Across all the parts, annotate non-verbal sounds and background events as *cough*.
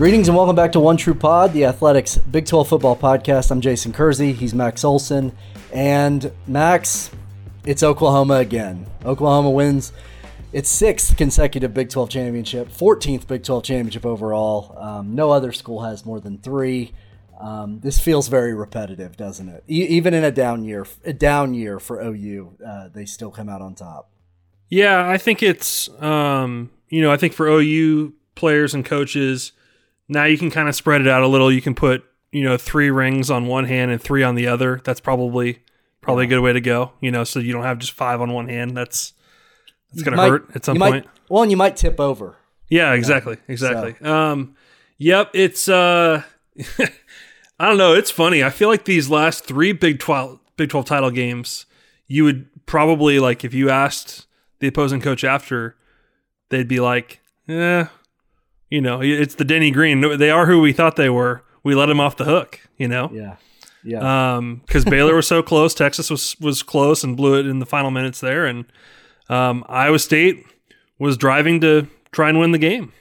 Greetings and welcome back to One True Pod, the Athletics Big 12 football podcast. I'm Jason Kersey. He's Max Olson. And Max, it's Oklahoma again. Oklahoma wins its sixth consecutive Big 12 championship, 14th Big 12 championship overall. Um, no other school has more than three. Um, this feels very repetitive, doesn't it? E- even in a down year, a down year for OU, uh, they still come out on top. Yeah, I think it's um, you know I think for OU players and coaches now you can kind of spread it out a little. You can put you know three rings on one hand and three on the other. That's probably probably a good way to go. You know, so you don't have just five on one hand. That's that's gonna might- hurt at some point. Might, well, and you might tip over. Yeah, exactly, exactly. Um, yep, it's uh, *laughs* I don't know. It's funny. I feel like these last three Big Twelve Big Twelve title games, you would probably like if you asked the opposing coach after, they'd be like, eh, you know, it's the Denny Green. They are who we thought they were. We let them off the hook. You know, Yeah. Yeah. um, because Baylor was so *laughs* close, Texas was was close and blew it in the final minutes there, and um, Iowa State was driving to try and win the game.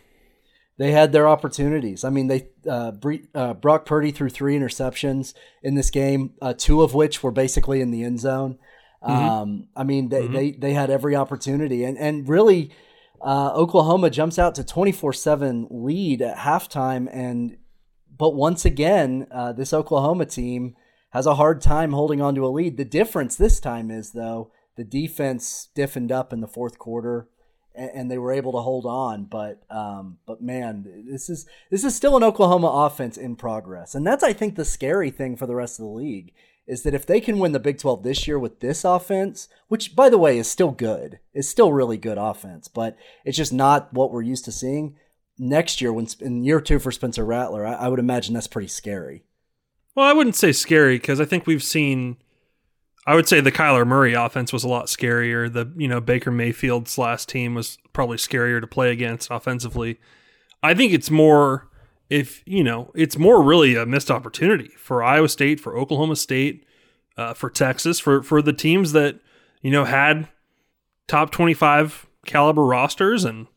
they had their opportunities. I mean, they uh, Bre- uh, Brock Purdy threw three interceptions in this game, uh, two of which were basically in the end zone. Um, I mean, they, they they had every opportunity, and and really, uh, Oklahoma jumps out to twenty four seven lead at halftime, and but once again, uh, this Oklahoma team has a hard time holding on to a lead. The difference this time is though the defense stiffened up in the fourth quarter and, and they were able to hold on. But um, but man, this is this is still an Oklahoma offense in progress, and that's I think the scary thing for the rest of the league is that if they can win the Big Twelve this year with this offense, which by the way is still good, is still really good offense, but it's just not what we're used to seeing. Next year, when in year two for Spencer Rattler, I, I would imagine that's pretty scary. Well, I wouldn't say scary because I think we've seen. I would say the Kyler Murray offense was a lot scarier. The you know Baker Mayfield's last team was probably scarier to play against offensively. I think it's more if you know it's more really a missed opportunity for Iowa State, for Oklahoma State, uh, for Texas, for for the teams that you know had top twenty five caliber rosters and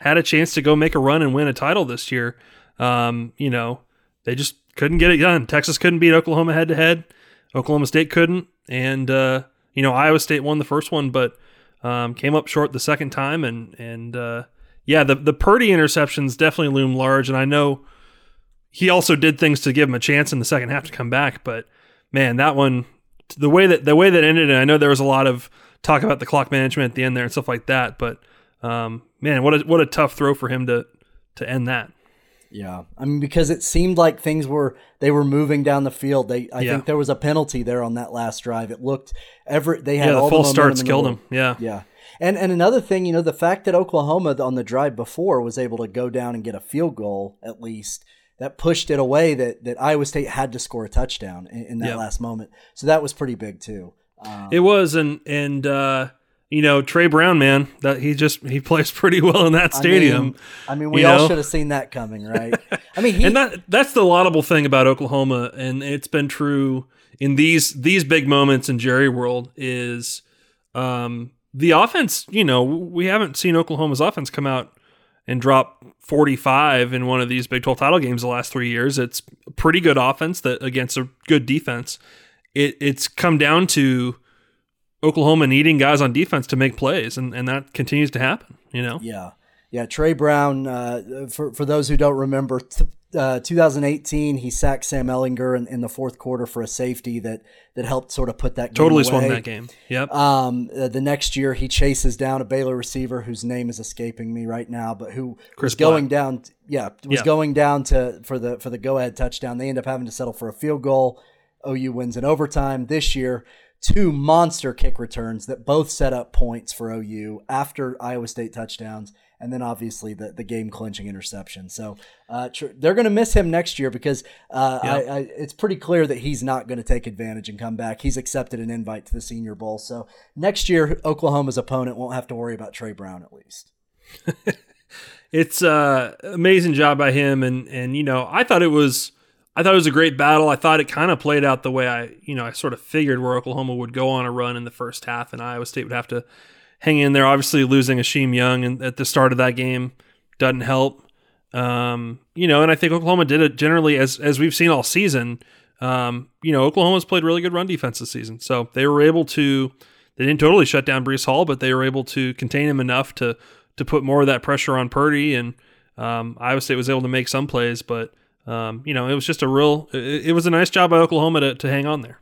had a chance to go make a run and win a title this year. Um, you know, they just couldn't get it done. Texas couldn't beat Oklahoma head to head. Oklahoma State couldn't, and uh, you know Iowa State won the first one, but um, came up short the second time. And and uh, yeah, the the Purdy interceptions definitely loom large. And I know he also did things to give him a chance in the second half to come back. But man, that one, the way that the way that ended, and I know there was a lot of talk about the clock management at the end there and stuff like that. But um, man, what a what a tough throw for him to to end that. Yeah, I mean because it seemed like things were they were moving down the field. They I Yeah. think there was a penalty there on that last drive. It looked every they had Yeah, the all full the starts momentum in the killed him. Yeah. Yeah. And and another thing, you know, the fact that Oklahoma on the drive before was able to go down and get a field goal at least that pushed it away that that Iowa State had to score a touchdown in, in that Yeah. last moment. So that was pretty big too. Um, It was, and and uh, you know Tre Brown, man, that he just he plays *laughs* pretty well in that stadium. I mean, I mean we you all know? should have seen that coming, right? I mean, *laughs* he, and that that's the laudable thing about Oklahoma, and it's been true in these these big moments in Jerry World is um, the offense. You know, we haven't seen Oklahoma's offense come out and drop 45 in one of these Big 12 title games the last three years. It's pretty good offense that against a good defense. It, it's come down to Oklahoma needing guys on defense to make plays, and, and that continues to happen. You know, yeah, yeah. Tre Brown, uh, for for those who don't remember, t- uh, 2018, he sacked Sam Ehlinger in, in, the fourth quarter for a safety that that helped sort of put that game totally away. swung that game. Yep. Um, uh, the next year, he chases down a Baylor receiver whose name is escaping me right now, but who Chris was going Black. down. Yeah, was Yeah. going down to for the for the go ahead touchdown. They end up having to settle for a field goal. OU wins in overtime this year. Two monster kick returns that both set up points for OU after Iowa State touchdowns, and then obviously the, the game clinching interception. So uh, tr- they're going to miss him next year because uh, Yep. I, I, it's pretty clear that he's not going to take advantage and come back. He's accepted an invite to the Senior Bowl, so next year Oklahoma's opponent won't have to worry about Tre Brown at least. *laughs* it's uh amazing job by him and and you know i thought it was i thought it was a great battle i thought it kind of played out the way i you know i sort of figured where oklahoma would go on a run in the first half and iowa state would have to hang in there obviously losing Isheem Young and at the start of that game doesn't help um you know and i think oklahoma did it generally as as we've seen all season um you know oklahoma's played really good run defense this season so they were able to they didn't totally shut down Breece Hall, but they were able to contain him enough to to put more of that pressure on Purdy, and um, Iowa State was able to make some plays. But um, you know, it was just a real. It, it was a nice job by Oklahoma to, to hang on there.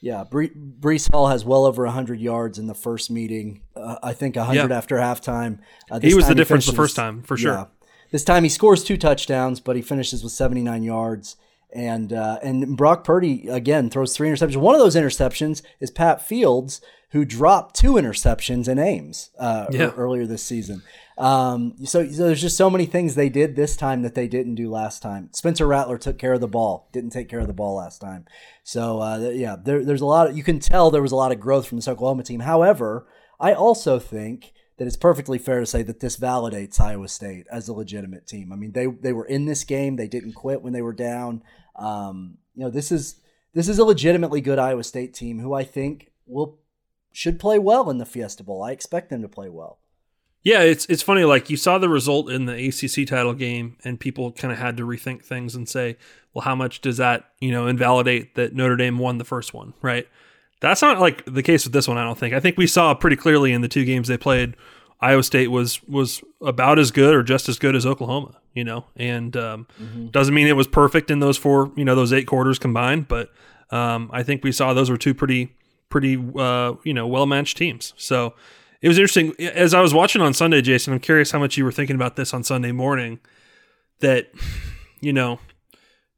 Yeah, Bree- Breece Hall has well over 100 yards in the first meeting. Uh, I think 100 Yeah. after halftime. Uh, He was the difference the first time, for sure. This time he scores two touchdowns, but he finishes with 79 yards. And uh, and Brock Purdy again throws three interceptions. One of those interceptions is Pat Fields, who dropped two interceptions in Ames uh, Yeah. earlier this season. Um, so, so there's just so many things they did this time that they didn't do last time. Spencer Rattler took care of the ball, didn't take care of the ball last time. So uh, yeah, there, there's a lot. Of, you can tell there was a lot of growth from this Oklahoma team. However, I also think that it's perfectly fair to say that this validates Iowa State as a legitimate team. I mean, they they were in this game. They didn't quit when they were down. Um, you know, this is this is a legitimately good Iowa State team who I think will should play well in the Fiesta Bowl. I expect them to play well. Yeah, it's it's funny. Like you saw the result in the ACC title game, and people kind of had to rethink things and say, "Well, how much does that you know invalidate that Notre Dame won the first one?" Right? That's not like the case with this one. I don't think. I think we saw pretty clearly in the two games they played, Iowa State was was about as good or just as good as Oklahoma. You know, and um, doesn't mean it was perfect in those four you know those eight quarters combined, but um, I think we saw those were two pretty pretty uh, you know well matched teams. So it was interesting as I was watching on Sunday, Jason. I'm curious how much you were thinking about this on Sunday morning. That you know,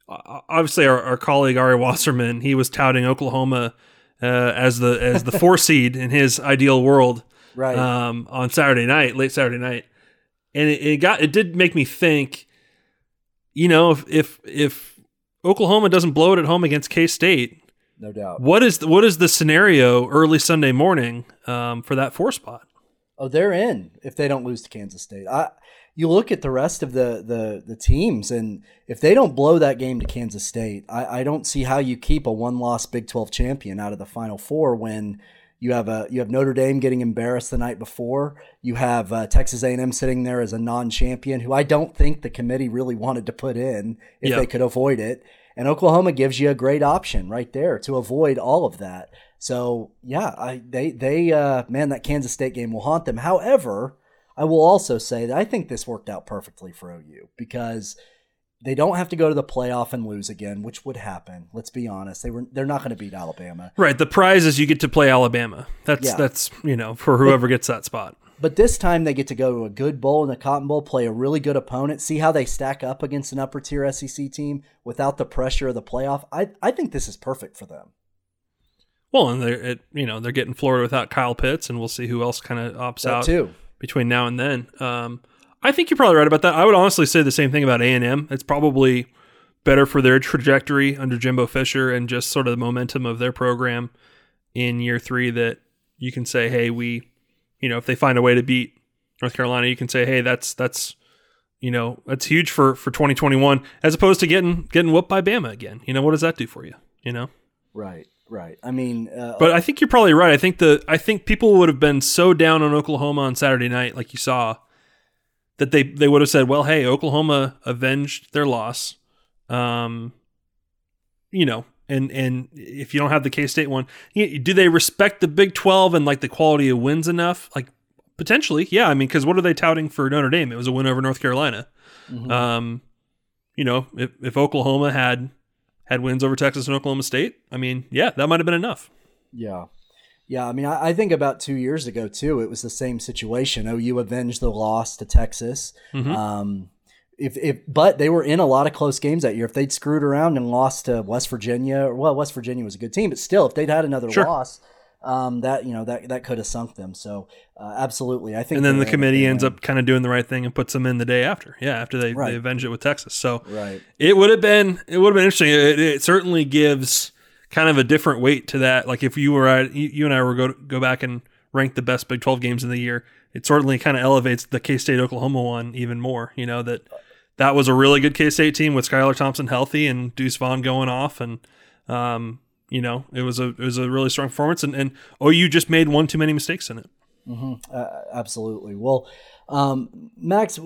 obviously our, our colleague Ari Wasserman, he was touting Oklahoma uh, as the as the four *laughs* seed in his ideal world Right. um, on Saturday night, late Saturday night, and it, it got it did make me think. You know, if if if Oklahoma doesn't blow it at home against K State, no doubt. what is the, what is the scenario early Sunday morning um, for that four spot? Oh, they're in if they don't lose to Kansas State. I you look at the rest of the the the teams, and if they don't blow that game to Kansas State, I, I don't see how you keep a one loss Big Twelve champion out of the Final Four when you have a you have Notre Dame getting embarrassed the night before. You have uh, Texas A&M sitting there as a non-champion, who I don't think the committee really wanted to put in if Yeah. they could avoid it. And Oklahoma gives you a great option right there to avoid all of that. So yeah, I they they uh, man that Kansas State game will haunt them. However, I will also say that I think this worked out perfectly for OU because they don't have to go to the playoff and lose again, which would happen. Let's be honest; they were they're not going to beat Alabama. Right. The prize is you get to play Alabama. That's Yeah. that's you know for whoever gets that spot. But this time they get to go to a good bowl in the Cotton Bowl, play a really good opponent, see how they stack up against an upper tier SEC team without the pressure of the playoff. I I think this is perfect for them. Well, and they're it, you know they're getting Florida without Kyle Pitts, and we'll see who else kind of opts That out too. between now and then. Um, I think you're probably right about that. I would honestly say the same thing about A and M. It's probably better for their trajectory under Jimbo Fisher and just sort of the momentum of their program in year three that you can say, hey, we you know, if they find a way to beat North Carolina, you can say, hey, that's that's you know that's huge for for 2021 as opposed to getting getting whooped by Bama again. You know, what does that do for you? You know, right. Right. I mean, uh, but I think you're probably right. I think the I think people would have been so down on Oklahoma on Saturday night, like you saw, that they they would have said, "Well, hey, Oklahoma avenged their loss." Um, you know, and and if you don't have the K State one, do they respect the Big Twelve and like the quality of wins enough? Like potentially, yeah. I mean, because what are they touting for Notre Dame? It was a win over North Carolina. Mm-hmm. Um, you know, if if Oklahoma had had wins over Texas and Oklahoma State, I mean, yeah, that might have been enough. Yeah. Yeah, I mean, I, I, think about two years ago too. It was the same situation. OU avenged the loss to Texas. Mm-hmm. Um, if, if but they were in a lot of close games that year. If they'd screwed around and lost to West Virginia, well, West Virginia was a good team, but still, if they'd had another sure. loss, um, that you know that that could have sunk them. So uh, absolutely, I think. And then the committee ends up kind of doing the right thing and puts them in the day after. Yeah, after they, right. they avenge it with Texas. So right. it would have been it would have been interesting. It, it, certainly gives kind of a different weight to that. Like if you were at, you and I were go go back and rank the best Big Twelve games of the year, it certainly kind of elevates the K State Oklahoma one even more. You know that that was a really good K State team with Skylar Thompson healthy and Deuce Vaughn going off and. Um, you know, it was a it was a really strong performance, and and OU just made one too many mistakes in it. Mm-hmm. Uh, absolutely. Well, um, Max,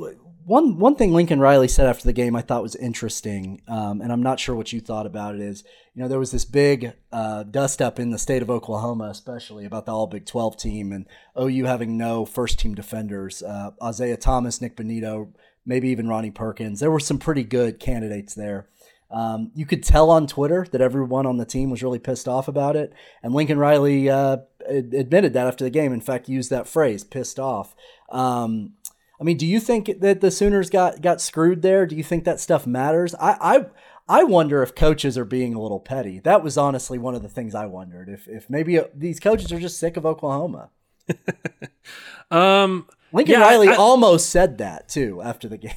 one one thing Lincoln Riley said after the game I thought was interesting, um, and I'm not sure what you thought about it. Is you know there was this big uh, dust up in the state of Oklahoma, especially about the All Big 12 team and OU having no first team defenders. Uh, Isaiah Thomas, Nick Bonitto, maybe even Ronnie Perkins. There were some pretty good candidates there. Um, you could tell on Twitter that everyone on the team was really pissed off about it. And Lincoln Riley uh, admitted that after the game. In fact, used that phrase, "pissed off." Um, I mean, do you think that the Sooners got got screwed there? Do you think that stuff matters? I, I I wonder if coaches are being a little petty. That was honestly one of the things I wondered. If if maybe uh, these coaches are just sick of Oklahoma. *laughs* um, Lincoln yeah, Riley I, almost said that too after the game.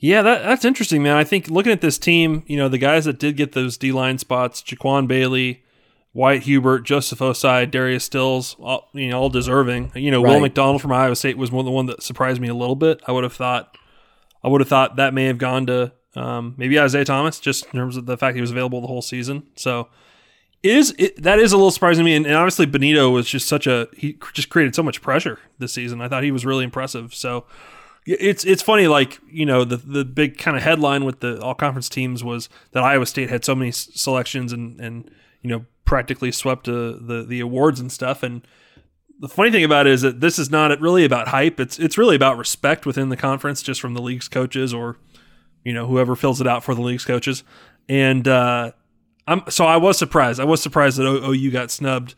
Yeah, that, that's interesting, man. I think looking at this team, you know, the guys that did get those D line spots, Jaquan Bailey, Wyatt Hubert, Joseph Ossai, Darius Stills, all, you know, all deserving. You know, right. Will McDonald from Iowa State was one of the one that surprised me a little bit. I would have thought, I would have thought that may have gone to um, maybe Isaiah Thomas, just in terms of the fact he was available the whole season. So is it, that is a little surprising to me. And, and obviously Bonitto was just such a he just created so much pressure this season. I thought he was really impressive. So it's it's funny, like you know, the the big kind of headline with the all conference teams was that Iowa State had so many selections and and you know practically swept uh, the the awards and stuff. And the funny thing about it is that this is not really about hype. It's it's really about respect within the conference, just from the league's coaches or you know whoever fills it out for the league's coaches. And uh, I'm so I was surprised. I was surprised that OU got snubbed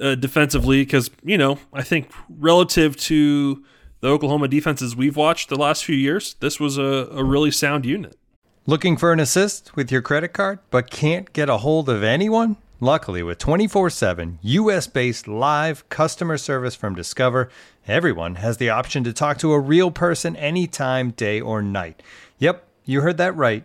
uh, defensively because you know I think relative to the Oklahoma defenses we've watched the last few years, this was a, a really sound unit. Looking for an assist with your credit card, but can't get a hold of anyone? Luckily, with 24 7 US based live customer service from Discover, everyone has the option to talk to a real person anytime, day or night. Yep, you heard that right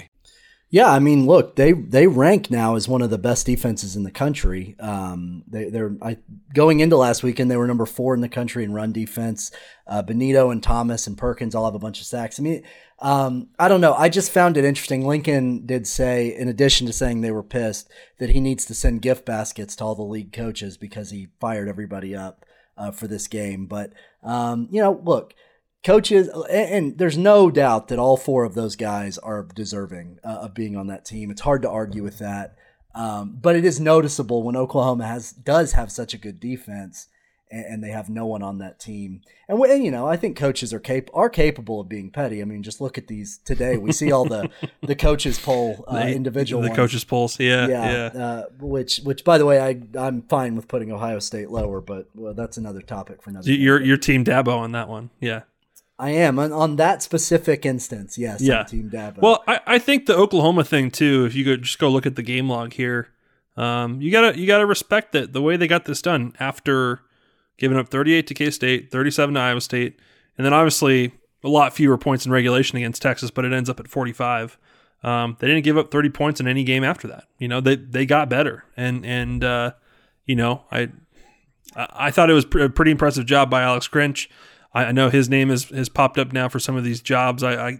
Yeah, I mean, look, they they rank now as one of the best defenses in the country. Um, they, are going into last weekend, they were number four in the country in run defense. Uh, Bonitto and Thomas and Perkins all have a bunch of sacks. I mean, um, I don't know. I just found it interesting. Lincoln did say, in addition to saying they were pissed, that he needs to send gift baskets to all the league coaches because he fired everybody up uh, for this game. But um, you know, look coaches, and, there's no doubt that all four of those guys are deserving uh, of being on that team. It's hard to argue with that. Um, but it is noticeable when Oklahoma has does have such a good defense, and, and they have no one on that team. And, we, and you know, I think coaches are cap- are capable of being petty. I mean, just look at these today. We see all the *laughs* the coaches poll uh, The- individual the ones. coaches polls. Yeah, yeah, yeah. Uh, which which by the way, I I'm fine with putting Ohio State lower, but well, that's another topic for another. You- day. You're you're team Dabo on that one. Yeah. I am on, on that specific instance. Yes, I'm Yeah. Team Dabo. Well, I, I think the Oklahoma thing too. If you go just go look at the game log here, um, you gotta you gotta respect that the way they got this done after giving up 38 to K State, 37 to Iowa State, and then obviously a lot fewer points in regulation against Texas, but it ends up at 45. Um, they didn't give up 30 points in any game after that. You know, they they got better, and and uh, you know, I I I thought it was pr- a pretty impressive job by Alex Grinch. I, I know his name has has popped up now for some of these jobs. I, I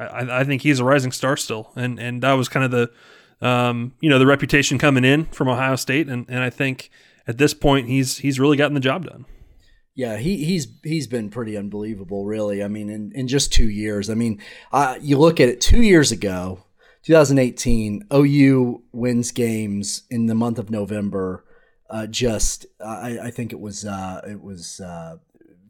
I, I think he's a rising star still, and and that was kind of the um, you know the reputation coming in from Ohio State, and and I think at this point he's he's really gotten the job done. Yeah, he he's he's been pretty unbelievable, really. I mean, in, in just two years. I mean, uh, you look at it. Two years ago, 2018, OU wins games in the month of November. Uh, just I, I think it was uh, it was uh,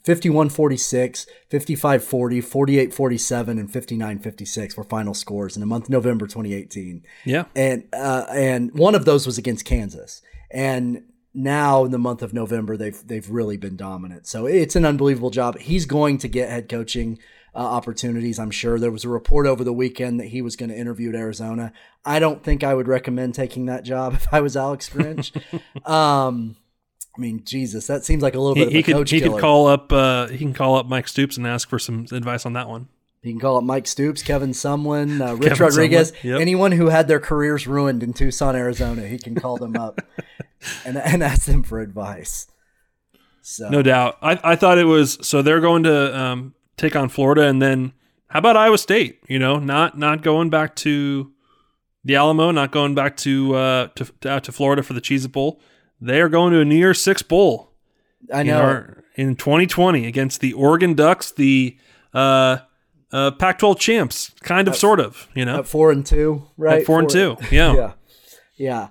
51-46, 55-40, 48-47, and 59-56 were final scores in the month of November 2018 Yeah, and uh, and one of those was against Kansas. And now in the month of November, they've they've really been dominant. So it's an unbelievable job. He's going to get head coaching uh, opportunities. I'm sure there was a report over the weekend that he was going to interview at Arizona. I don't think I would recommend taking that job *laughs* if I was Alex Grinch. *laughs* um, I mean, Jesus, that seems like a little he, bit of he a could coach he killer. could call up uh, he can call up Mike Stoops and ask for some advice on that one. He can call up Mike Stoops, Kevin Sumlin, uh, *laughs* Rich Kevin Rodriguez, yep. anyone who had their careers ruined in Tucson, Arizona. He can call them up *laughs* and, and ask them for advice. So No doubt. I, I thought it was so they're going to um, take on Florida, and then how about Iowa State? You know, not not going back to the Alamo, not going back to uh, to out to Florida for the Cheez Bowl. They are going to a New Year's Six bowl. I in, know. our- in 2020 against the Oregon Ducks, the uh, uh, Pac-12 champs, kind of, sort of. You know, at four and two, right? At four and two, yeah. *laughs* yeah, yeah.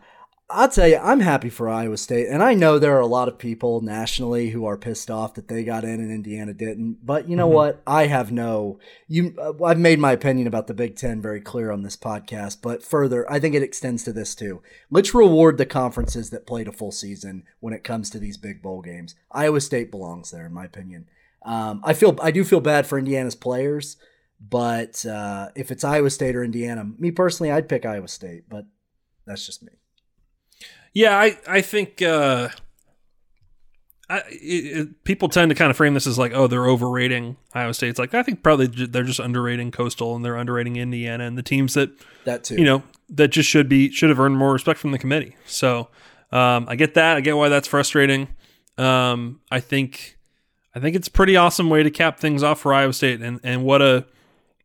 I'll tell you, I'm happy for Iowa State, and I know there are a lot of people nationally who are pissed off that they got in and Indiana didn't. But you know Mm-hmm. what? I have no. You, uh, I've made my opinion about the Big Ten very clear on this podcast. But further, I think it extends to this too. Let's reward the conferences that played a full season when it comes to these big bowl games. Iowa State belongs there, in my opinion. Um, I feel I do feel bad for Indiana's players, but uh, if it's Iowa State or Indiana, me personally, I'd pick Iowa State. But that's just me. Yeah, I I think uh, I, it, people tend to kind of frame this as like, oh, they're overrating Iowa State. It's like I think probably they're just underrating Coastal and they're underrating Indiana and the teams that That too. you know that just should be should have earned more respect from the committee. So um, I get that. I get why that's frustrating. Um, I think I think it's a pretty awesome way to cap things off for Iowa State and and what a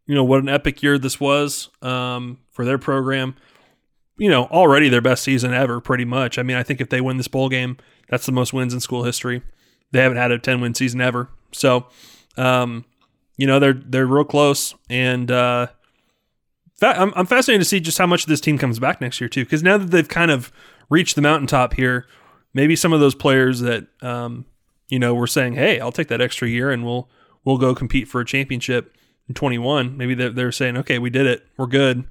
you know what an epic year this was um, for their program you know, already their best season ever, pretty much. I mean, I think if they win this bowl game, that's the most wins in school history. They haven't had a ten win season ever, so um, you know they're they're real close. And uh, I'm I'm fascinated to see just how much this team comes back next year too, because now that they've kind of reached the mountaintop here, maybe some of those players that um, you know were saying, "Hey, I'll take that extra year and we'll we'll go compete for a championship in 21." Maybe they're, they're saying, "Okay, we did it, we're good."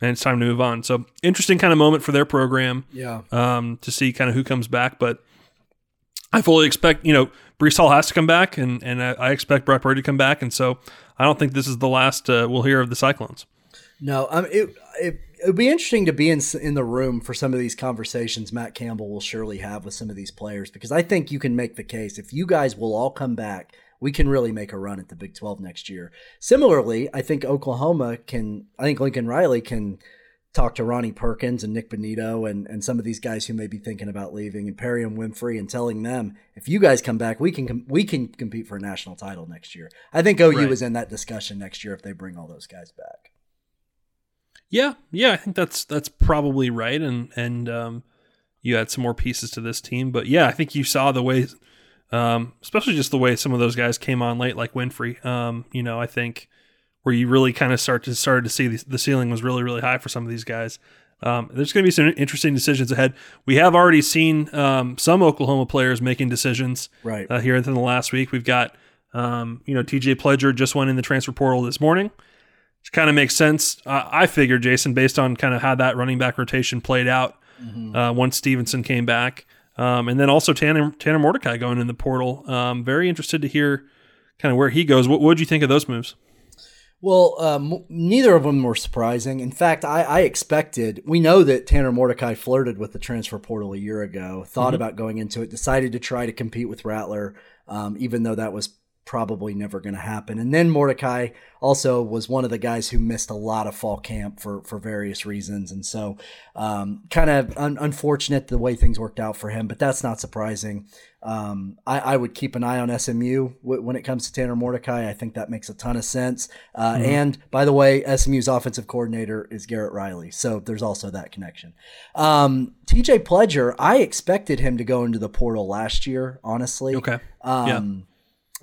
And it's time to move on. So interesting kind of moment for their program Yeah. um, to see kind of who comes back. But I fully expect, you know, Breece Hall has to come back, and and I, I expect Brock Purdy to come back, and so I don't think this is the last uh, we'll hear of the Cyclones. No, um, it, it it would be interesting to be in in the room for some of these conversations Matt Campbell will surely have with some of these players because I think you can make the case if you guys will all come back, we can really make a run at the Big 12 next year. Similarly, I think Oklahoma can I think Lincoln Riley can talk to Ronnie Perkins and Nick Bonitto and, and some of these guys who may be thinking about leaving and Perrion Winfrey and telling them if you guys come back we can com- we can compete for a national title next year. I think OU Right. is in that discussion next year if they bring all those guys back. Yeah, yeah, I think that's that's probably right, and and um, you add some more pieces to this team, but yeah, I think you saw the way, um, especially just the way some of those guys came on late, like Winfrey. Um, you know, I think where you really kind of start to started to see the, the ceiling was really really high for some of these guys. Um, there's going to be some interesting decisions ahead. We have already seen um, some Oklahoma players making decisions Right. uh, here within the last week. We've got, um, you know, TJ Pledger just went in the transfer portal this morning, which kind of makes sense. Uh, I figured, Jason, based on kind of how that running back rotation played out uh, once Stevenson came back. Um, and then also Tanner, Tanner Mordecai going in the portal. Um, very interested to hear kind of where he goes. What would you think of those moves? Well, um, neither of them were surprising. In fact, I, I expected. We know that Tanner Mordecai flirted with the transfer portal a year ago. Thought about going into it. Decided to try to compete with Rattler, um, even though that was probably never going to happen. And then Mordecai also was one of the guys who missed a lot of fall camp for for various reasons, and so um, kind of un- unfortunate the way things worked out for him. But that's not surprising. Um, I, I would keep an eye on SMU w- when it comes to Tanner Mordecai. I think that makes a ton of sense. Uh, And by the way, SMU's offensive coordinator is Garrett Riley, so there's also that connection. Um, TJ Pledger, I expected him to go into the portal last year, honestly. Okay. Um, Yeah.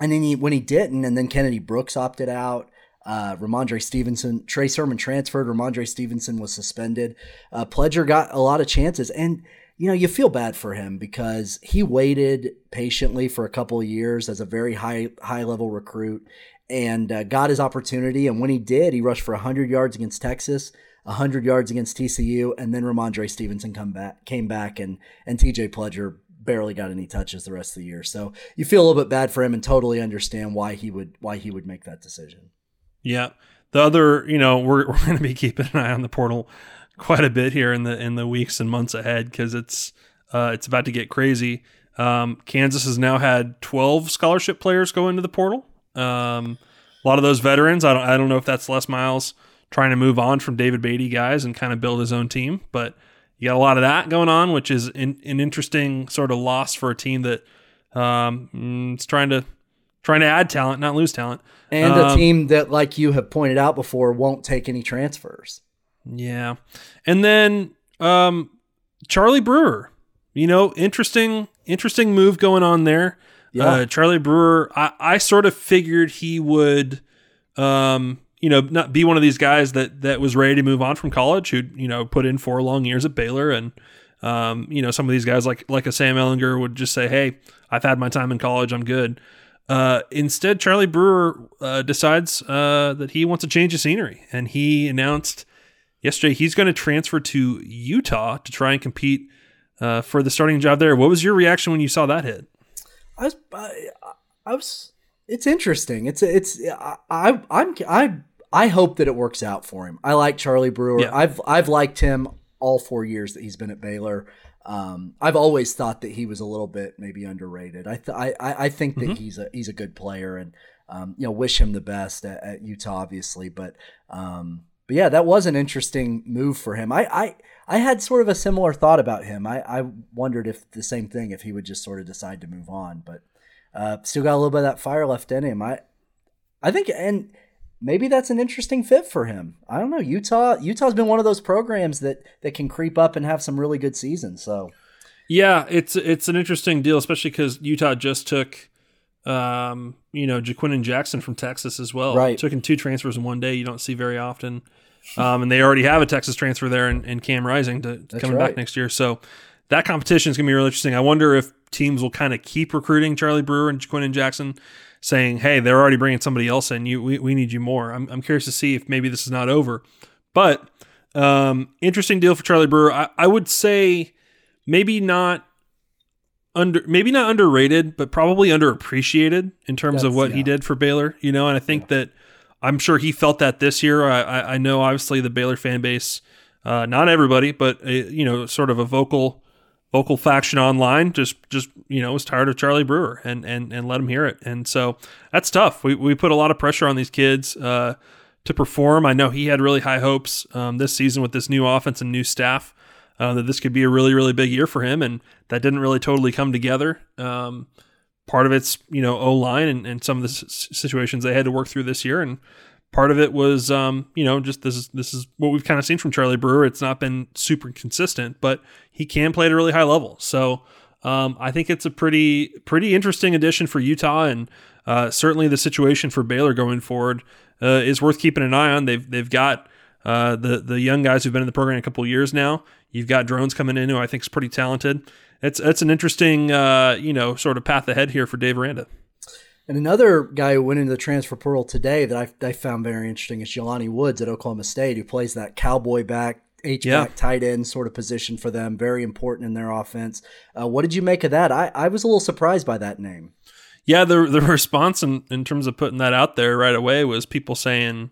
And then he, when he didn't, and then Kennedy Brooks opted out. Uh, Rhamondre Stevenson, Trey Sermon transferred. Rhamondre Stevenson was suspended. Uh, Pledger got a lot of chances, and you know you feel bad for him because he waited patiently for a couple of years as a very high high level recruit, and uh, got his opportunity. And when he did, he rushed for 100 yards against Texas, 100 yards against TCU, and then Rhamondre Stevenson come back came back, and and TJ Pledger barely got any touches the rest of the year. So you feel a little bit bad for him, and totally understand why he would why he would make that decision. Yeah. The other, you know, we're, *laughs* we're going to be keeping an eye on the portal quite a bit here in the in the weeks and months ahead because it's uh, it's about to get crazy. Um, Kansas has now had 12 scholarship players go into the portal. Um, a lot of those veterans. I don't I don't know if that's Les Miles trying to move on from David Beaty guys and kind of build his own team, but you got a lot of that going on, which is in, an interesting sort of loss for a team that um, mm, is trying to trying to add talent, not lose talent. And a Um, team that, like you have pointed out before, won't take any transfers. Yeah. And then um Charlie Brewer. You know, interesting interesting move going on there. Yeah. Uh Charlie Brewer, I, I sort of figured he would um you know, not be one of these guys that that was ready to move on from college who, you know, put in four long years at Baylor and um, you know, some of these guys like like a Sam Ehlinger would just say, "Hey, I've had my time in college. I'm good." Uh, instead, Charlie Brewer uh, decides uh, that he wants to change the scenery, and he announced yesterday he's going to transfer to Utah to try and compete uh, for the starting job there. What was your reaction when you saw that hit? I was, I, I was. It's interesting. It's it's. I, I I'm I I hope that it works out for him. I like Charlie Brewer. Yeah. I've I've liked him all four years that he's been at Baylor. Um, I've always thought that he was a little bit maybe underrated. I th- I I think that he's a he's a good player, and um, you know, wish him the best at, at Utah, obviously. But um, but yeah, that was an interesting move for him. I I. I had sort of a similar thought about him. I, I wondered if the same thing, if he would just sort of decide to move on, but uh, still got a little bit of that fire left in him. I, I think, and maybe that's an interesting fit for him. I don't know. Utah, Utah's been one of those programs that that can creep up and have some really good seasons. So Yeah, it's it's an interesting deal, especially because Utah just took, um, you know, Jaquin Jackson from Texas as well. Right. took in two transfers in one day. You don't see very often, um, and they already have a Texas transfer there and, in Cam Rising to, to coming right. back next year. So that competition is going to be really interesting. I wonder if teams will kind of keep recruiting Charlie Brewer and Jaquin Jackson, saying, "Hey, they're already bringing somebody else in. You, we, we need you more." I'm, I'm curious to see if maybe this is not over, but um, interesting deal for Charlie Brewer. I, I would say maybe not under maybe not underrated, but probably underappreciated in terms of That's- what he did for Baylor. You know, and I think that I'm sure he felt that this year. I, I, I know obviously the Baylor fan base, uh, not everybody, but uh, you know, sort of a vocal vocal faction online just just you know was tired of Charlie Brewer and and and let him hear it. And so that's tough. We we put a lot of pressure on these kids uh, to perform. I know he had really high hopes um, this season with this new offense and new staff. Uh, that this could be a really, really big year for him, and that didn't really totally come together. Um, part of it's you know O line and, and some of the s- situations they had to work through this year, and part of it was um, you know just this is this is what we've kind of seen from Charlie Brewer. It's not been super consistent, but he can play at a really high level. So um, I think it's a pretty pretty interesting addition for Utah, and uh, certainly the situation for Baylor going forward uh, is worth keeping an eye on. They've they've got uh, the the young guys who've been in the program a couple years now. You've got drones coming in who I think is pretty talented. It's it's an interesting uh, you know sort of path ahead here for Dave Aranda. And another guy who went into the transfer portal today that I, I found very interesting is Jelani Woods at Oklahoma State, who plays that cowboy back, H back, yeah. tight end sort of position for them. Very important in their offense. Uh, what did you make of that? I, I was a little surprised by that name. Yeah, the the response in, in terms of putting that out there right away was people saying,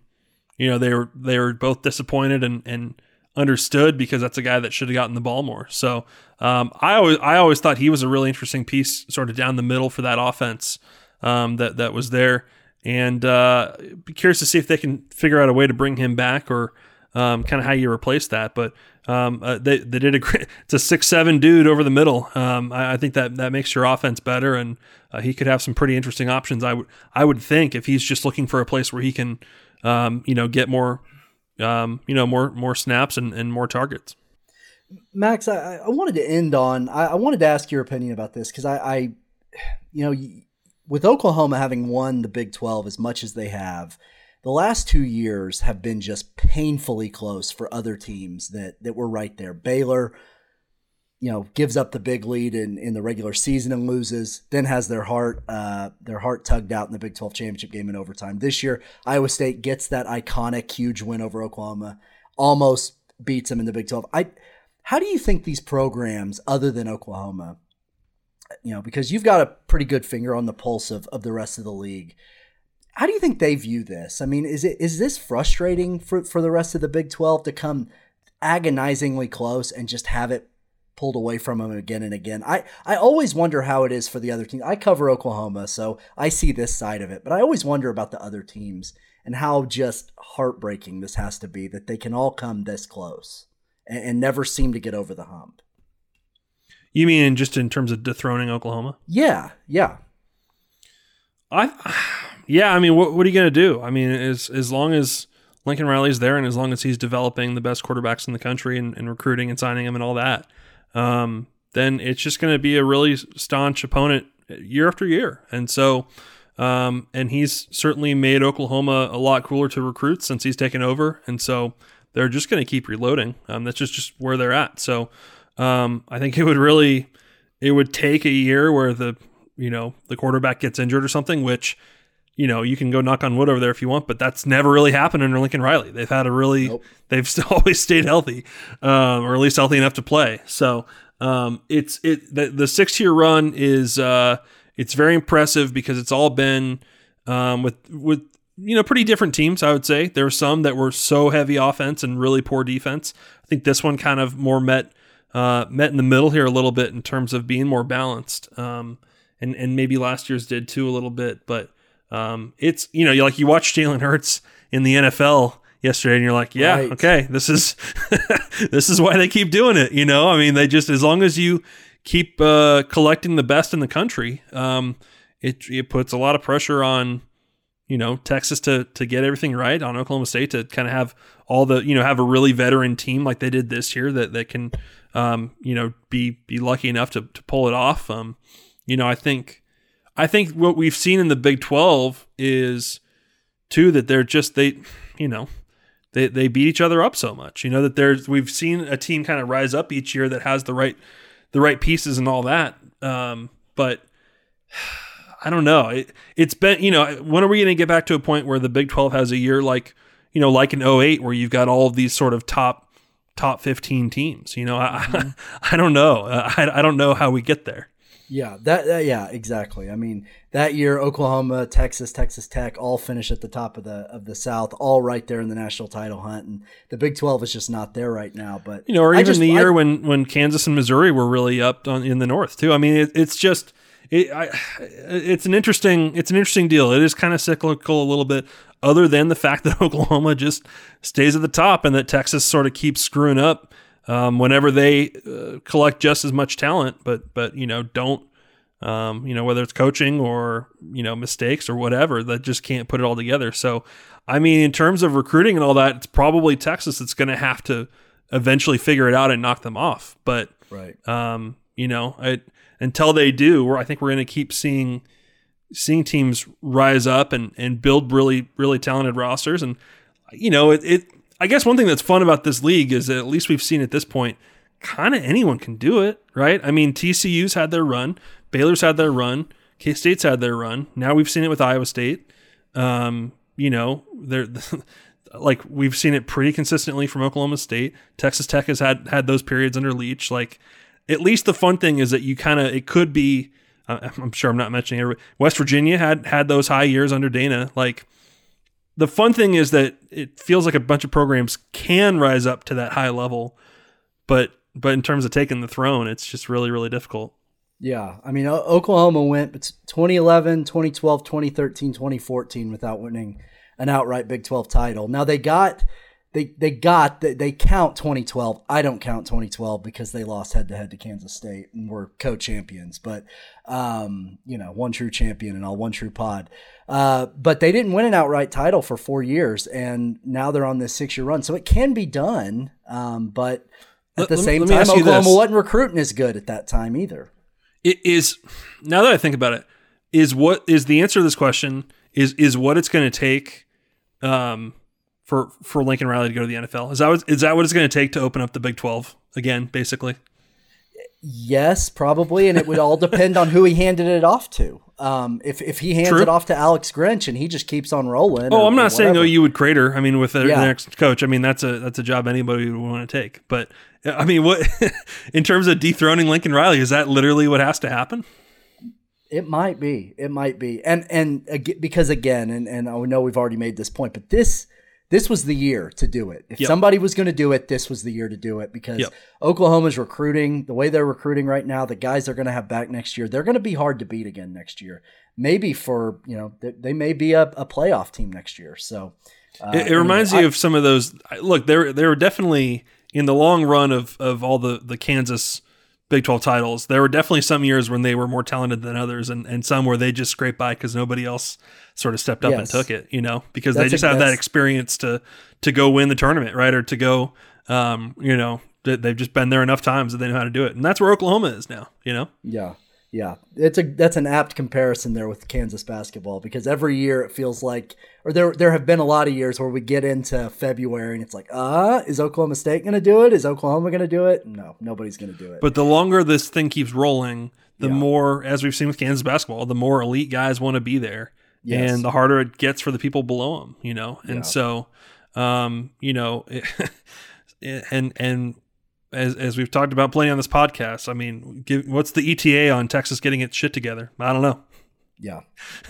you know, they were they were both disappointed and and understood because that's a guy that should have gotten the ball more. So um, I always I always thought he was a really interesting piece, sort of down the middle for that offense um, that that was there, and uh, be curious to see if they can figure out a way to bring him back or um, kind of how you replace that. But um, uh, they they did a great. *laughs* It's a six seven dude over the middle. Um, I, I, think that that makes your offense better, and uh, he could have some pretty interesting options. I would I would think if he's just looking for a place where he can, um, you know, get more, um, you know, more more snaps and, and more targets. Max, I, I wanted to end on. I, I wanted to ask your opinion about this because I, I, you know, with Oklahoma having won the Big Twelve as much as they have the last two years have been just painfully close for other teams that that were right there. Baylor, you know, gives up the big lead in, in the regular season and loses, then has their heart uh, their heart tugged out in the Big 12 championship game in overtime. This year, Iowa State gets that iconic huge win over Oklahoma, almost beats them in the Big 12. I how do you think these programs, other than Oklahoma, you know, because you've got a pretty good finger on the pulse of, of the rest of the league, how do you think they view this? I mean, is it is this frustrating for, for the rest of the Big 12 to come agonizingly close and just have it pulled away from them again and again? I, I always wonder how it is for the other teams. I cover Oklahoma, so I see this side of it, but I always wonder about the other teams and how just heartbreaking this has to be that they can all come this close and, and never seem to get over the hump. You mean just in terms of dethroning Oklahoma? Yeah, yeah. I yeah, I mean, what, what are you going to do? I mean, as as long as Lincoln Riley's there, and as long as he's developing the best quarterbacks in the country and, and recruiting and signing them and all that, um, then it's just going to be a really staunch opponent year after year. And so, um, and he's certainly made Oklahoma a lot cooler to recruit since he's taken over. And so they're just going to keep reloading. Um, that's just, just where they're at. So um, I think it would really, it would take a year where the, you know, the quarterback gets injured or something, which you know, you can go knock on wood over there if you want, but that's never really happened under Lincoln Riley. They've had a really, nope. they've still *laughs* always stayed healthy, um, or at least healthy enough to play. So um, it's it the, the six year run is uh, it's very impressive because it's all been um, with with you know pretty different teams. I would say there were some that were so heavy offense and really poor defense. I think this one kind of more met uh, met in the middle here a little bit in terms of being more balanced. Um, and and maybe last year's did too a little bit, but um, it's you know, like you watch Jalen Hurts in the NFL yesterday, and you're like, yeah, right. okay, this is *laughs* this is why they keep doing it. You know, I mean, they just as long as you keep uh, collecting the best in the country, um, it it puts a lot of pressure on you know Texas to to get everything right on Oklahoma State to kind of have all the you know have a really veteran team like they did this year that that can um, you know be be lucky enough to to pull it off. Um, you know, I think I think what we've seen in the Big 12 is too that they're just they you know they they beat each other up so much. You know that there's we've seen a team kind of rise up each year that has the right the right pieces and all that. Um, but *sighs* I don't know. It, it's been you know when are we going to get back to a point where the Big 12 has a year like you know like in 08 where you've got all of these sort of top top 15 teams. You know I mm-hmm. I, *laughs* I don't know. I, I don't know how we get there. Yeah, that uh, yeah, exactly. I mean, that year Oklahoma, Texas, Texas Tech all finish at the top of the of the South, all right there in the national title hunt, and the Big Twelve is just not there right now. But you know, or even just, the year I, when when Kansas and Missouri were really up on, in the North too. I mean, it, it's just it, I, it's an interesting it's an interesting deal. It is kind of cyclical a little bit. Other than the fact *laughs* that Oklahoma just stays at the top and that Texas sort of keeps screwing up um, whenever they uh, collect just as much talent, but but you know don't um, you know whether it's coaching or you know mistakes or whatever that just can't put it all together. So I mean, in terms of recruiting and all that, it's probably Texas that's going to have to eventually figure it out and knock them off. But right, um, you know, I, until they do, where I think we're going to keep seeing seeing teams rise up and and build really really talented rosters and you know it, it I guess one thing that's fun about this league is that at least we've seen at this point, kind of anyone can do it, right? I mean, TCU's had their run, Baylor's had their run, K State's had their run. Now we've seen it with Iowa State. Um, you know, they're *laughs* like we've seen it pretty consistently from Oklahoma State. Texas Tech has had had those periods under Leach. Like, at least the fun thing is that you kind of it could be. Uh, I'm sure I'm not mentioning everybody. West Virginia had had those high years under Dana. Like, the fun thing is that it feels like a bunch of programs can rise up to that high level, but but in terms of taking the throne, it's just really really difficult. Yeah, I mean Oklahoma went 2011, 2012, 2013, 2014 without winning an outright Big 12 title. Now they got they they got they count 2012. I don't count 2012 because they lost head to head to Kansas State and were co-champions. But um, you know, one true champion and all one true pod. Uh, but they didn't win an outright title for four years, and now they're on this six year run. So it can be done. Um, but at the let, same let time, Oklahoma wasn't recruiting as good at that time either. It is now that I think about it, is what is the answer to this question is is what it's going to take um, for for Lincoln Riley to go to the NFL? Is that what, is that what it's going to take to open up the Big Twelve again? Basically, yes, probably, and it would all depend on who he handed it off to. Um, if if he hands True. it off to Alex Grinch and he just keeps on rolling. Oh, or, I'm not saying oh you would crater. I mean, with the, yeah. the next coach, I mean that's a that's a job anybody would want to take. But I mean, what *laughs* in terms of dethroning Lincoln Riley, is that literally what has to happen? It might be. It might be. And and because again, and and I know we've already made this point, but this this was the year to do it. If yep. somebody was going to do it, this was the year to do it because yep. Oklahoma's recruiting the way they're recruiting right now. The guys they're going to have back next year, they're going to be hard to beat again next year. Maybe for you know they, they may be a, a, playoff team next year. So uh, it, it reminds anyway, me of some of those. Look, they're they're definitely in the long run of of all the the Kansas Big 12 titles. There were definitely some years when they were more talented than others, and, and some where they just scraped by because nobody else sort of stepped up yes. and took it, you know, because that's they just a, have that experience to to go win the tournament, right? Or to go, um, you know, they've just been there enough times that they know how to do it. And that's where Oklahoma is now, you know? Yeah. Yeah, it's a that's an apt comparison there with Kansas basketball because every year it feels like, or there there have been a lot of years where we get into February and it's like, ah, uh, is Oklahoma State going to do it? Is Oklahoma going to do it? No, nobody's going to do it. But the longer this thing keeps rolling, the yeah. more, as we've seen with Kansas basketball, the more elite guys want to be there, yes. and the harder it gets for the people below them, you know. And yeah. so, um, you know, *laughs* and and as, as we've talked about plenty on this podcast, I mean, give, what's the ETA on Texas getting its shit together? I don't know. Yeah.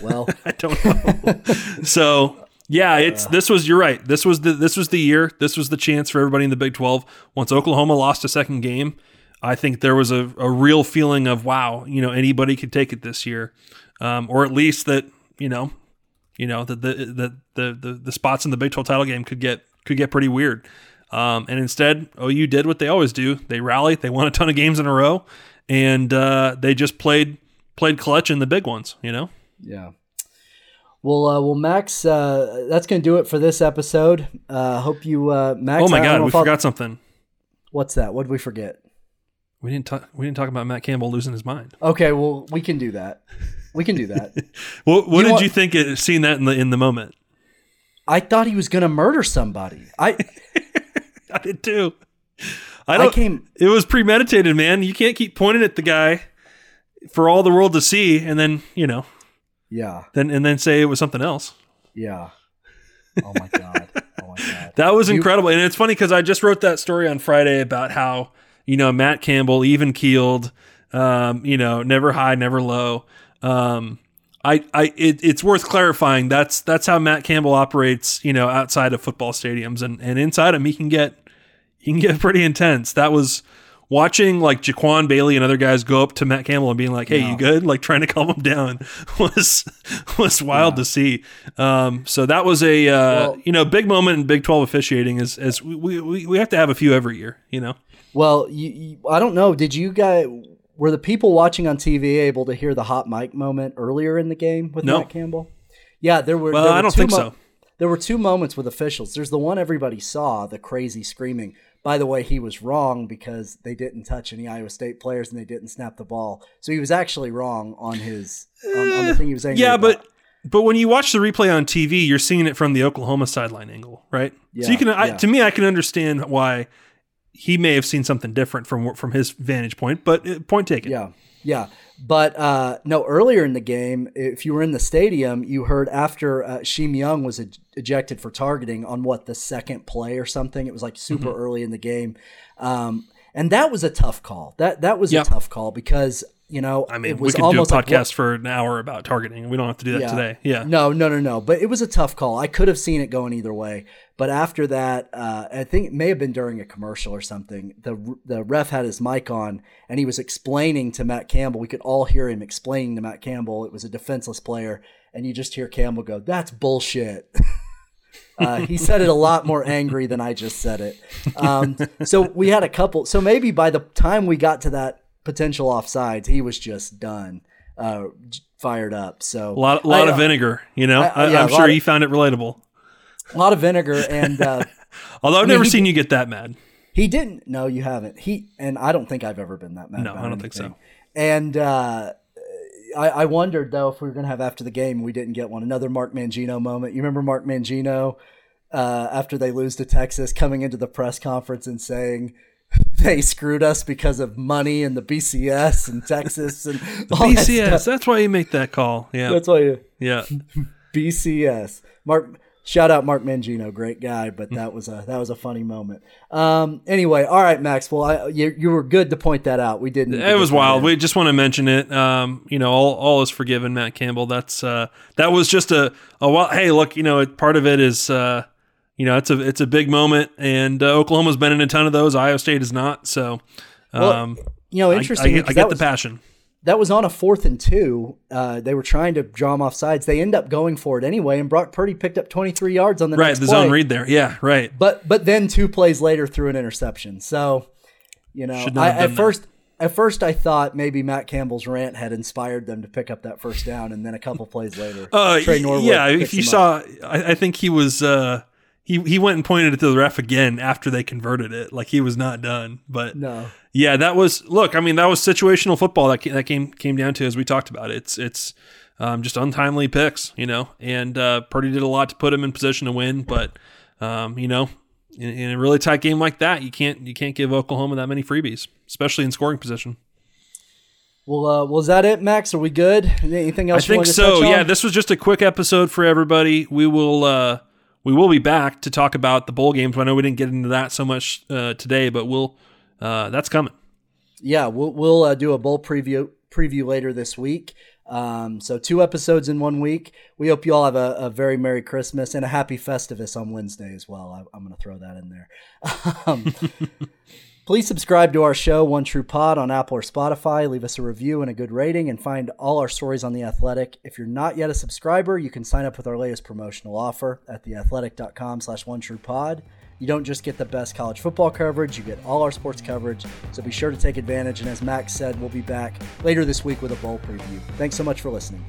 Well, *laughs* I don't know. *laughs* so yeah, it's this was you're right. This was the this was the year. This was the chance for everybody in the Big Twelve. Once Oklahoma lost a second game, I think there was a, a real feeling of wow, you know, anybody could take it this year, um, or at least that you know, you know that the, the the the the spots in the Big Twelve title game could get could get pretty weird. Um, and instead, OU did what they always do. They rallied. They won a ton of games in a row, and uh, they just played played clutch in the big ones. You know. Yeah. Well, uh, well, Max, uh, that's going to do it for this episode. Uh, hope you, uh, Max. Oh my God, we forgot something. What's that? What did we forget? We didn't talk. We didn't talk about Matt Campbell losing his mind. Okay, well, we can do that. We can do that. *laughs* what, what you did you think? Seeing that in the in the moment. I thought he was going to murder somebody. I I did too. I don't. I came. It was premeditated, man. You can't keep pointing at the guy for all the world to see, and then you know. Yeah. Then and then say it was something else. Yeah. Oh my *laughs* god. Oh my god. that was you, incredible, and it's funny because I just wrote that story on Friday about how you know Matt Campbell even keeled, um, you know, never high, never low. Um, I, I, it, it's worth clarifying. That's that's how Matt Campbell operates. You know, outside of football stadiums and and inside him, he can get he can get pretty intense. That was watching like Jaquan Bailey and other guys go up to Matt Campbell and being like, "Hey, you good?" Like trying to calm him down *laughs* was was wild yeah. to see. Um, so that was a uh, well, you know big moment in Big Twelve officiating. As as we, we we have to have a few every year. You know. Well, you, you, I don't know. Did you guys? were the people watching on TV able to hear the hot mic moment earlier in the game with no. Matt Campbell? Yeah, there were. Well, there were I don't think mo- so. There were two moments with officials. There's the one everybody saw, the crazy screaming. By the way, he was wrong because they didn't touch any Iowa State players and they didn't snap the ball. So he was actually wrong on his on, on the thing he was saying. Yeah, but But when you watch the replay on TV, you're seeing it from the Oklahoma sideline angle, right? Yeah, so you can, I, to me, I can understand why he may have seen something different from from his vantage point. But uh, point taken. Yeah, yeah. But uh, no, earlier in the game, if you were in the stadium, you heard after uh, Isheem Young was ej- ejected for targeting on what the second play or something. It was like super Mm-hmm. early in the game, um, and that was a tough call. That that was Yeah. a tough call because you know I mean, we could do a podcast like what- for an hour about targeting. We don't have to do that today. Yeah. No, no, no, no. But it was a tough call. I could have seen it going either way. But after that, uh, I think it may have been during a commercial or something. The the ref had his mic on and he was explaining to Matt Campbell. We could all hear him explaining to Matt Campbell. It was a defenseless player, and you just hear Campbell go, "That's bullshit." *laughs* Uh, he said it a lot more angry than I just said it. Um, so we had a couple. So maybe by the time we got to that potential offsides, he was just done, uh, fired up. So A lot, a lot I- uh, of vinegar. You know, I- I, yeah, am sure he found it relatable. A lot of vinegar, and uh, *laughs* Although I've mean, never he seen you get that mad. he didn't. No, you haven't. He and I don't think I've ever been that mad. No, I don't think so. And uh, I, I wondered though if we were going to have after the game, we didn't get one. Another Mark Mangino moment. You remember Mark Mangino uh, after they lose to Texas, coming into the press conference and saying. *laughs* They screwed us because of money and the BCS and Texas and *laughs* all that BCS. stuff. That's why you make that call. Yeah. That's why you yeah. BCS. Mark, shout out Mark Mangino, great guy, but that was a that was a funny moment. Um, anyway, all right, Max. Well, I, you you were good to point that out. We didn't. It was wild. We just want to mention it. Um, you know, all, all is forgiven, Matt Campbell. That's uh, that was just a a while. Hey, look, you know, it, part of it is uh, you know, it's a it's a big moment, and uh, Oklahoma's been in a ton of those. Iowa State is not. So, um, you know, interesting. I, get- I get the passion. That was on a fourth and two. Uh, they were trying to draw him off sides. They end up going for it anyway, and Brock Purdy picked up 23 yards on the Right, the play. zone read there. Yeah, right. But but then two plays later threw an interception. So, you know, I, at that. first at first I thought maybe Matt Campbell's rant had inspired them to pick up that first down, and then a couple plays later, Uh, Tre Norwood yeah, if you saw. I, I think he was. Uh, he he went and pointed it to the ref again after they converted it. Like he was not done. But no, yeah, that was. Look, I mean, that was situational football. That came, that came came down to as we talked about. It's it's um, just untimely picks, you know. And uh, Purdy did a lot to put him in position to win, but um, you know, in, in a really tight game like that, you can't you can't give Oklahoma that many freebies, especially in scoring position. well, uh, was that it, Max? Are we good? Anything I else? you think so. Yeah, this was just a quick episode for everybody. We will uh we will be back to talk about the bowl games. I know we didn't get into that so much uh, today, but we'll uh, that's coming. yeah, we'll we'll uh, do a bowl preview preview later this week. Um, so two episodes in one week. We hope you all have a, a very merry Christmas and a happy Festivus on Wednesday as well. I, I'm going to throw that in there. *laughs* Um, please subscribe to our show, One True Pod, on Apple or Spotify. Leave us a review and a good rating, and find all our stories on the Athletic. If you're not yet a subscriber, you can sign up with our latest promotional offer at theathletic.com/slash One True Pod. You don't just get the best college football coverage, you get all our sports coverage. So be sure to take advantage. And as Max said, we'll be back later this week with a bowl preview. Thanks so much for listening.